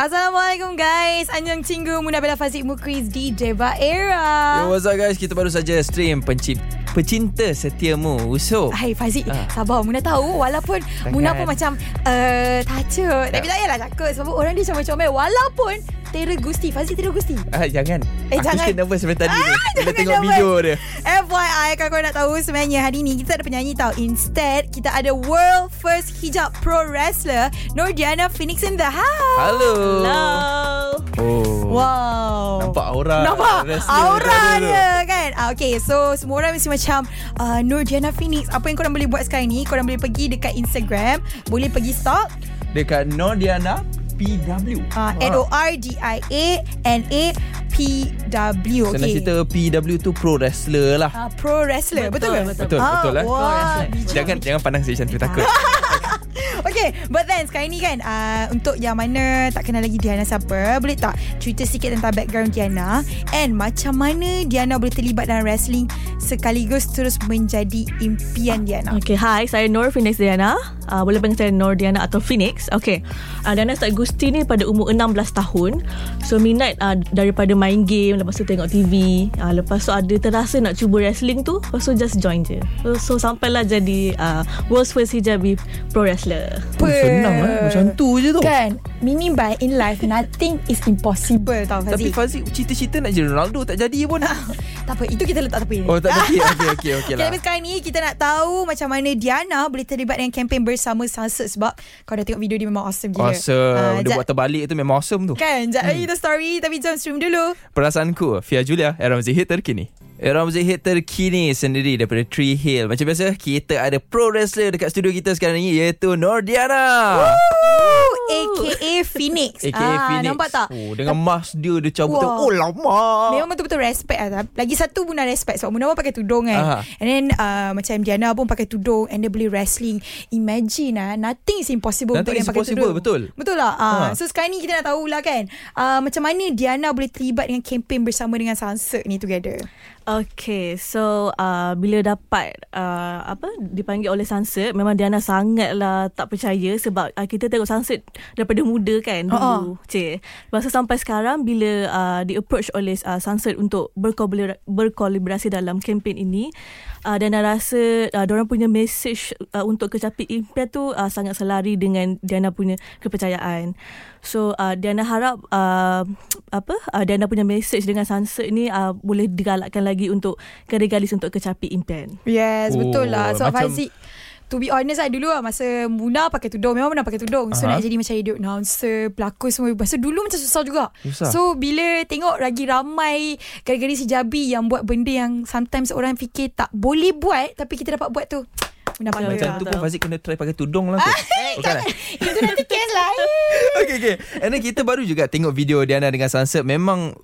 Assalamualaikum guys Anjang Cinggu Muna Bella Fazik Mukriz di Deva Era Yo, what's up guys? Kita baru saja stream pencip pecinta setiamu Uso. Hai Fazik Ah. Sabar Muna tahu Walaupun Jangan. Muna pun macam uh, Takut Tapi tak payahlah takut Sebab orang dia comel-comel Walaupun Tera Gusti Fazik Tera Gusti Ah, jangan. Eh, Aku jangan. sikit nervous sampai tadi Ah, ni. Bila jangan tengok nervous. video dia. FYI Kalau korang nak tahu Sebenarnya hari ni Kita ada penyanyi tau Instead Kita ada world first hijab pro wrestler Nordiana Phoenix in the house Halo. Hello. Oh. Wow Nampak aura. Nampak wrestler aura dia kan ah, Okay so Semua orang mesti macam uh, Nur Diana Phoenix Apa yang korang boleh buat sekarang ni Korang boleh pergi dekat Instagram Boleh pergi stalk Dekat Nordiana PW. uh, N-O-R-D-I-A-N-A-P-W Senang Okay cerita PW tu pro wrestler lah. uh, Pro wrestler Betul, Betul, ke? betul. Betul, Ah, betul lah. Wah, bijak. Jangan jangan pandang saya macam tu takut. Okay But then sekarang ni kan uh, Untuk yang mana Tak kenal lagi Diana siapa Boleh tak Cerita sikit tentang background Diana And macam mana Diana boleh terlibat dalam wrestling Sekaligus terus menjadi impian Diana Okay, hi. Saya Nur Phoenix Diana. Uh, boleh panggil saya Nur Diana atau Phoenix. Okay. Uh, Diana start Gusti ni pada umur 16 tahun. So, minat uh, daripada main game. Lepas tu tengok TV. Uh, lepas tu ada terasa nak cuba wrestling tu. Lepas tu just join je. So, so sampailah jadi uh, world's first hijabi pro wrestler. Oh, senang eh. Macam tu je tu. Kan Meaning by in life Nothing is impossible tau Tapi Fazik Fazik cita-cita nak jadi Ronaldo tak jadi pun. Tak apa Itu kita letak tepi Oh tak jadi. Okey okey okey Okay, lah. tapi sekarang ni kita nak tahu macam mana Diana boleh terlibat dengan kempen bersama Sunset sebab kau dah tengok video dia memang awesome gila. Awesome. Ah, Dia jap- buat terbalik tu memang awesome tu. Kan, jap lagi kita story tapi jom stream dulu. Perasaanku Fia Julia Era muzik hit terkini Era muzik hit terkini sendiri daripada Tree Hill Macam biasa Kita ada pro wrestler dekat studio kita sekarang ni Iaitu Nordiana Ooh, AKA Phoenix. AKA Ah, Phoenix Nampak tak? oh, Dengan mask dia Dia cabut tu Wah. Oh lama Memang betul-betul respect lah. Lagi satu Muna respect sebab Muna pun pakai tudung kan. Aha. And then uh, macam Diana pun pakai tudung and dia boleh wrestling. Imagine ah, nothing is impossible untuk Nothing yang is pakai impossible, tudung. betul. Betul lah. Uh, Ha. So sekarang ni kita nak tahulah kan. Uh, macam mana Diana boleh terlibat dengan kempen bersama dengan Sunset ni together. Okay, so uh, bila dapat uh, apa dipanggil oleh Sunset, memang Diana sangatlah tak percaya sebab uh, kita tengok Sunset daripada muda kan dulu. Ha-ha. Cik. Lepas tu sampai sekarang bila uh, di approach oleh uh, Sunset untuk berkolabora- berkolaborasi dalam kempen ini, uh, Diana rasa uh, orang punya message uh, untuk kecapi impian tu uh, sangat selari dengan Diana punya kepercayaan. So uh, Diana harap uh, apa uh, Diana punya message dengan Sunset ni uh, boleh digalakkan lagi untuk gadis-gadis untuk kecapi impian. Yes, Oh, betul lah. So macam- Fazik To be honest lah Dulu lah Masa Muna pakai tudung Memang pernah pakai tudung So Aha. nak jadi macam radio announcer Pelakon semua Masa dulu macam susah juga Susah. So bila tengok Lagi ramai Gadis-gadis hijabi Yang buat benda yang Sometimes orang fikir Tak boleh buat Tapi kita dapat buat tu Bangga Macam tu pun Fazik kena try pakai tudung lah tu. Bukan eh? Itu nanti kes lain. Okay okay. And then kita baru juga Tengok video Diana dengan Sunset. Memang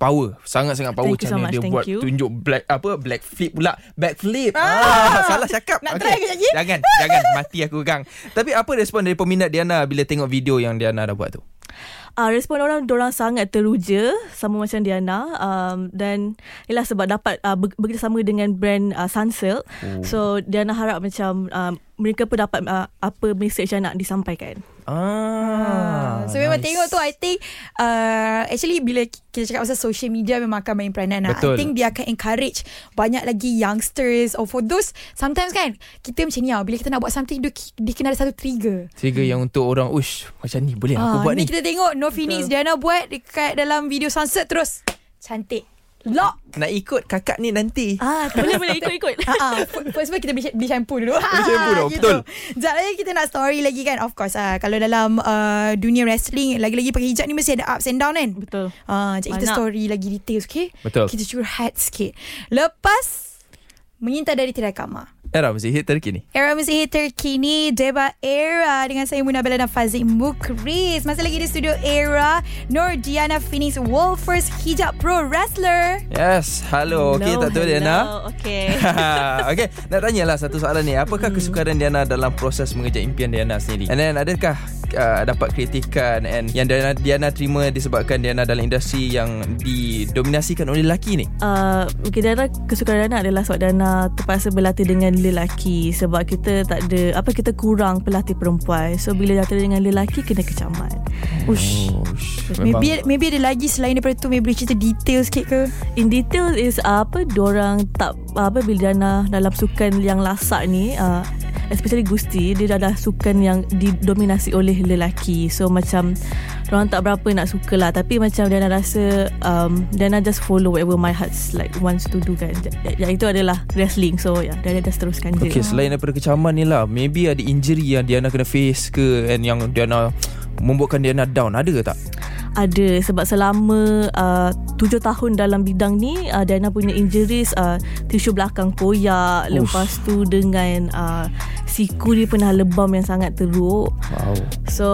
Power. Sangat-sangat power so Macam mana much, dia thank buat you. Tunjuk black Apa Black flip pula. Back flip ah, Salah cakap. Nak try ke lagi? Jangan Jangan. Mati aku kang Tapi apa respon dari peminat Diana Bila tengok video yang Diana dah buat tu Uh, respon orang orang sangat teruja sama macam Diana um, dan ialah sebab dapat uh, bekerjasama dengan brand uh, Sunsilk. Oh. So Diana harap macam uh, mereka pun dapat uh, apa message yang nak disampaikan. Ah, So memang nice. tengok tu I think uh, Actually bila kita cakap pasal social media Memang akan main peranan. Lah I think dia akan encourage Banyak lagi youngsters Or for those Sometimes kan Kita macam ni lah Bila kita nak buat something Dia, dia kena ada satu trigger. Trigger yang untuk orang Ush Macam ni boleh aku Ah, buat ni kita tengok No Phoenix Diana buat Dekat dalam video sunset Terus. Cantik Lock Nak ikut kakak ni nanti Ah, boleh boleh ikut ikut. Ah, ah, First of all kita beli, beli shampoo dulu Beli shampoo dulu, Gitu. betul. Sekejap lagi kita nak story lagi kan Of course ah, Kalau dalam uh, dunia wrestling Lagi-lagi pakai hijab ni Mesti ada ups and down kan Betul. Ah, uh, kita story lagi details, okay? Betul. Kita curhat sikit. Lepas mengintai dari tirai kamar. Era muzik hit terkini Era muzik hit terkini Deba Era dengan saya Muna Bella dan Fazik Mukriz. Masih lagi di studio Era Nur Diana World First Hijab Pro Wrestler. Yes Hello, Okay tak tahu Diana hello. Okay. okay, nak tanyalah satu soalan ni. Apakah kesukaran Diana dalam proses mengejar impian Diana sendiri? And then adakah uh, dapat kritikan and yang Diana, Diana terima disebabkan Diana dalam industri yang didominasikan oleh lelaki ni? Uh, okay, Dana kesukaan Dana adalah sebab Dana terpaksa berlatih dengan lelaki sebab kita tak ada apa kita kurang pelatih perempuan. So bila datang dengan lelaki kena kecaman. Ush. Maybe maybe ada lagi selain daripada tu maybe boleh cerita detail sikit ke? In detail is uh, apa orang tak apa bila Dana dalam sukan yang lasak ni uh, especially Gusti dia dah sukan yang didominasi oleh lelaki. So macam orang tak berapa nak suka lah. Tapi macam Dana rasa um, Dana just follow whatever my heart like wants to do kan. Yang itu adalah wrestling. So ya yeah, Dana just teruskan je. Okay selain daripada kecaman ni lah maybe ada injury yang Diana kena face ke and yang Diana membuatkan Diana down ada ke tak? Ada sebab selama uh, tujuh tahun dalam bidang ni uh, Diana punya injuries uh, tisu belakang koyak Uff. lepas tu dengan uh, siku dia pernah lebam yang sangat teruk. Wow. So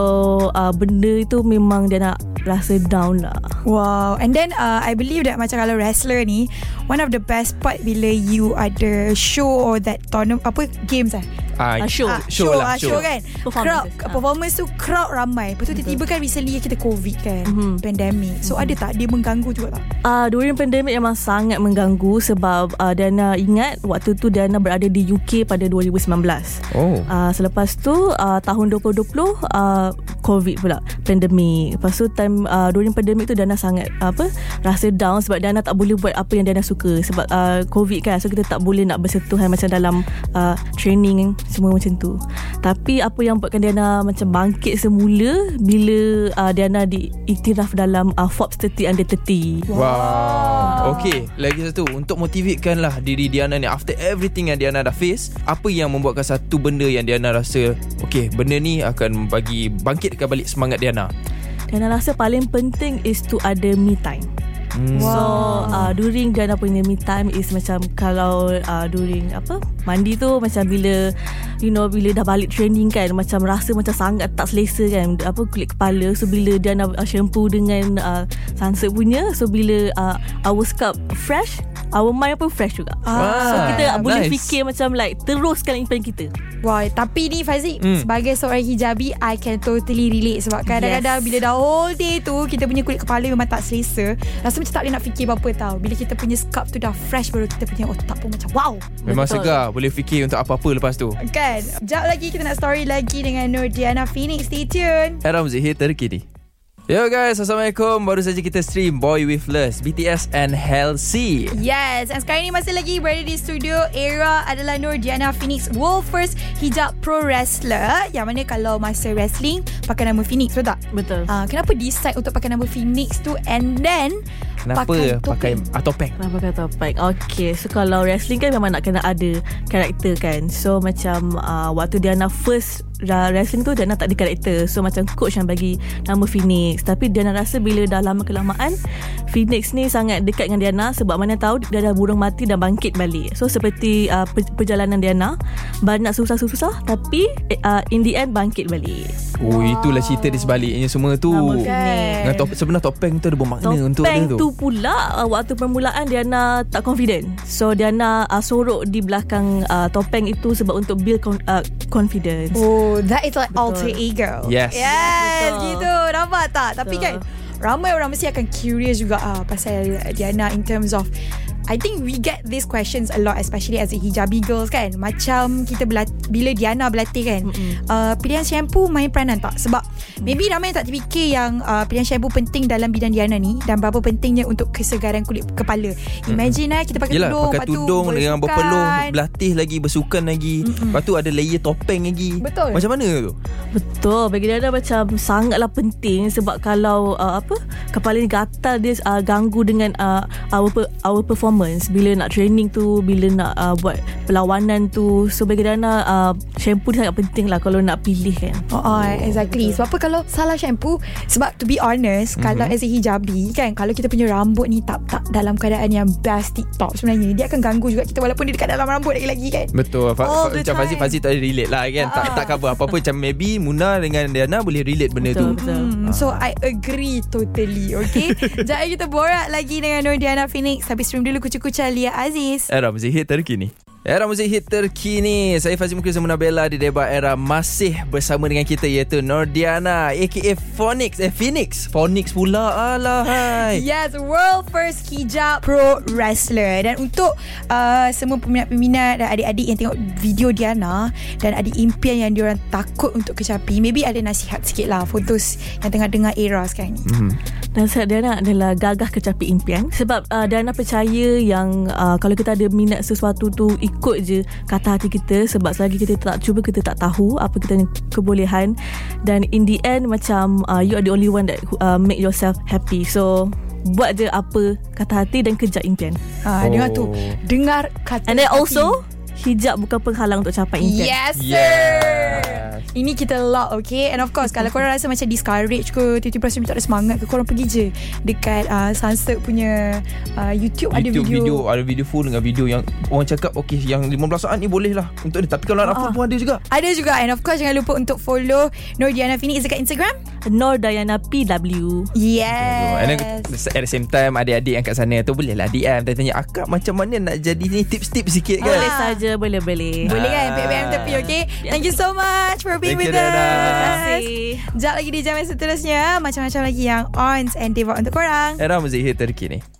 uh, benda itu memang dia nak rasa down lah. Wow. And then uh, I believe that macam kalau wrestler ni one of the best part bila you ada show or that tournament apa games eh Ah, uh, show. Uh, show. Show lah. Show, show kan. Performance. Crowd, uh. performance tu crowd ramai. Lepas tu tiba-tiba kan recently kita COVID kan. Mm-hmm. Pandemic. So mm-hmm. ada tak dia mengganggu juga tak? Ah, uh, during pandemic memang sangat mengganggu sebab uh, Diana ingat waktu tu Diana berada di UK pada 2019. Oh. Uh, selepas tu uh, tahun 2020 uh, COVID pula. Pandemic. Lepas tu time uh, during pandemic tu Diana sangat uh, apa rasa down sebab Diana tak boleh buat apa yang Diana suka sebab uh, COVID kan. So kita tak boleh nak bersentuhan macam dalam uh, training semua macam tu. Tapi apa yang buatkan Diana macam bangkit semula bila uh, Diana diiktiraf dalam uh, Forbes 30 Under 30. Wow. wow. Okay, lagi satu untuk motivatekan lah diri Diana ni after everything yang Diana dah face, apa yang membuatkan satu benda yang Diana rasa okay, benda ni akan bagi bangkitkan balik semangat Diana. Diana rasa paling penting is to ada me time. Hmm. So uh, during Diana punya me time is macam kalau uh, during apa mandi tu macam bila you know bila dah balik training kan macam rasa macam sangat tak selesa kan apa kulit kepala so bila Diana uh, shampoo dengan uh, sunset punya so bila uh, our scalp fresh Our mind pun fresh juga ah, So kita nice. boleh fikir macam like Teruskan impian kita Wah, tapi ni Fazik hmm. Sebagai seorang hijabi I can totally relate Sebab kadang-kadang yes. Bila dah whole day tu Kita punya kulit kepala Memang tak selesa Rasa macam tak boleh nak fikir apa-apa tau Bila kita punya scalp tu dah fresh Baru kita punya otak pun macam wow Memang Betul. segar Boleh fikir untuk apa-apa lepas tu Kan Sekejap lagi kita nak story lagi Dengan Nur Diana Phoenix Stay tuned Era muzik hit terkini Yo guys, Assalamualaikum. Baru saja kita stream Boy With Lust, BTS and Halsey. Yes, and sekarang ni masih lagi berada di studio. Era adalah Nur Diana Phoenix, world first hijab pro wrestler. Yang mana kalau masa wrestling, pakai nama Phoenix, betul tak? Betul. Uh, kenapa decide untuk pakai nama Phoenix tu and then Kenapa pakai, pakai uh, topeng? Kenapa pakai topeng? Okay, so kalau wrestling kan memang nak kena ada karakter kan. So macam uh, waktu Diana first wrestling tu Diana tak ada karakter. So macam coach yang bagi nama Phoenix. Tapi Diana rasa bila dah lama kelamaan Phoenix ni sangat dekat dengan Diana sebab mana tahu dia dah burung mati dan bangkit balik. So seperti uh, perjalanan Diana banyak susah-susah tapi uh, in the end bangkit balik. Oh wow. itulah cerita di sebaliknya semua tu. Dengan top, sebenarnya topeng tu ada bermakna topeng untuk dia tu. Topeng tu pula uh, waktu permulaan Diana tak confident. So Diana uh, sorok di belakang uh, topeng itu sebab untuk build con- uh, confidence. Oh that is like Betul. alter ego. Yes. Yes, Betul. gitu. Nampak tak? Betul. Tapi kan ramai orang mesti akan curious juga ah pasal Diana in terms of I think we get these questions a lot especially as a hijabi girls kan? Macam kita belat- bila Diana berlatih kan? Uh, pilihan shampoo main peranan tak? Sebab maybe ramai tak terfikir yang uh, pilihan shampoo penting dalam bidang Diana ni dan berapa pentingnya untuk kesegaran kulit kepala. Imagine mm-hmm. eh kita pakai Yelah, tudung pakai tudung tu dengan berpeluh berlatih lagi bersukan lagi. Mm-hmm. lepas tu ada layer topeng lagi. Betul. Macam mana tu? Betul. Bagi Diana macam sangatlah penting sebab kalau uh, apa kepala ni gatal dia uh, ganggu dengan uh, our, our performance performance bila nak training tu bila nak uh, buat perlawanan tu so bagi Dana uh, shampoo ni sangat penting lah kalau nak pilih kan? Oh, oh exactly. Sebab apa kalau salah shampoo sebab to be honest mm-hmm. kalau as a hijabi kan kalau kita punya rambut ni tak tak dalam keadaan yang best tip-top sebenarnya dia akan ganggu juga kita walaupun dia dekat dalam rambut lagi-lagi kan? Betul. Fa- Fa- macam Fazil Fazil tak relate lah kan? Uh. tak, tak cover apa-apa. Macam maybe Muna dengan Diana boleh relate benda betul, tu. Betul. Hmm, so I agree totally okay? Sekejap kita borak lagi dengan Nur Diana Phoenix. Tapi stream dulu kucu-kucu Lia Aziz. Era muzik hit terkini. Era muzik hit terkini Saya Fazil Mukri bersama Nabella Di Deba Era Masih bersama dengan kita Iaitu Nordiana A.K.A. Phoenix Eh Phoenix Phoenix pula Alah hai Yes, world first hijab pro wrestler. Dan untuk uh, semua peminat-peminat dan adik-adik yang tengok video Diana dan ada impian yang diorang takut untuk kecapi, maybe ada nasihat sikit lah for those yang tengah dengar era sekarang ni. hmm. Nasihat Diana adalah gagah kecapi impian sebab uh, Diana percaya yang uh, kalau kita ada minat sesuatu tu ikut je kata hati kita sebab selagi kita tak cuba kita tak tahu apa kita kebolehan dan in the end macam uh, you are the only one that uh, make yourself happy so buat je apa kata hati dan kejar impian Ha, Oh. Dengar tu. Dengar kata and then hati. also hijab bukan penghalang untuk capai impian Yes, sir. Yes. Ini kita lock, okay? And of course, kalau korang rasa macam discourage ke, tiba-tiba rasa tak ada semangat ke, korang pergi je dekat uh, Sunset punya uh, YouTube, ada YouTube video. video Ada video full dengan video yang Orang cakap Okay yang 15 saat ni boleh lah Untuk ni Tapi kalau nak full Ah. pun ada juga Ada juga And of course Jangan lupa untuk follow Nur Diana Phoenix Dekat Instagram Nur Dayana PW Yes. And then at the same time Adik-adik yang kat sana tu Boleh lah DM Tanya-tanya Akak macam mana nak jadi ni? Tips-tips sikit kan boleh saja boleh boleh Boleh kan? Ah. PM tepi okay? Thank you so much For being Thank with you, us. Terima kasih. Sekejap lagi di jam yang seterusnya Macam-macam lagi yang Ons and Deva untuk korang. Era muzik hit terkini